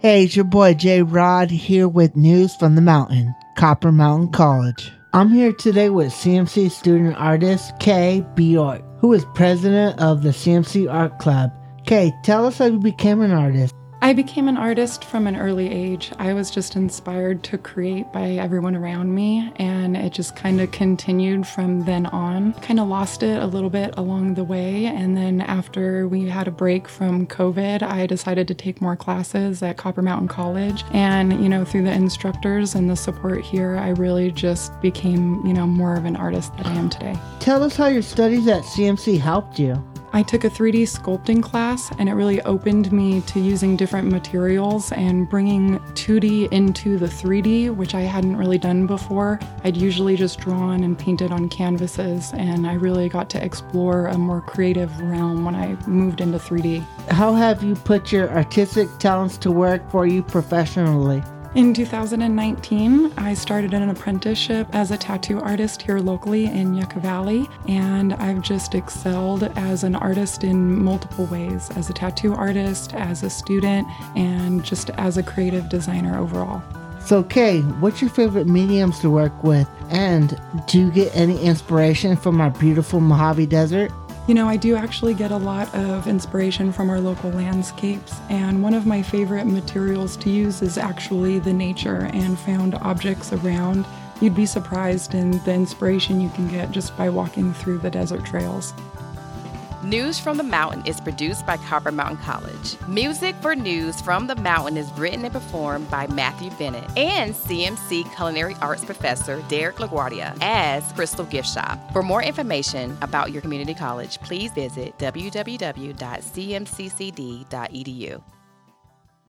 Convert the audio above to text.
Hey, it's your boy J Rod here with news from the mountain, Copper Mountain College. I'm here today with CMC student artist Kay Bjork, who is president of the CMC Art Club. Kay, tell us how you became an artist. I became an artist from an early age. I was just inspired to create by everyone around me, and it just kind of continued from then on. Kind of lost it a little bit along the way, and then after we had a break from COVID, I decided to take more classes at Copper Mountain College. And, you know, through the instructors and the support here, I really just became, you know, more of an artist that I am today. Tell us how your studies at CMC helped you. I took a 3D sculpting class and it really opened me to using different materials and bringing 2D into the 3D, which I hadn't really done before. I'd usually just drawn and painted on canvases, and I really got to explore a more creative realm when I moved into 3D. How have you put your artistic talents to work for you professionally? In 2019, I started an apprenticeship as a tattoo artist here locally in Yucca Valley, and I've just excelled as an artist in multiple ways as a tattoo artist, as a student, and just as a creative designer overall. So, Kay, what's your favorite mediums to work with? And do you get any inspiration from our beautiful Mojave Desert? You know, I do actually get a lot of inspiration from our local landscapes, and one of my favorite materials to use is actually the nature and found objects around. You'd be surprised in the inspiration you can get just by walking through the desert trails. News from the Mountain is produced by Copper Mountain College. Music for News from the Mountain is written and performed by Matthew Bennett and CMC Culinary Arts Professor Derek LaGuardia as Crystal Gift Shop. For more information about your community college, please visit www.cmccd.edu.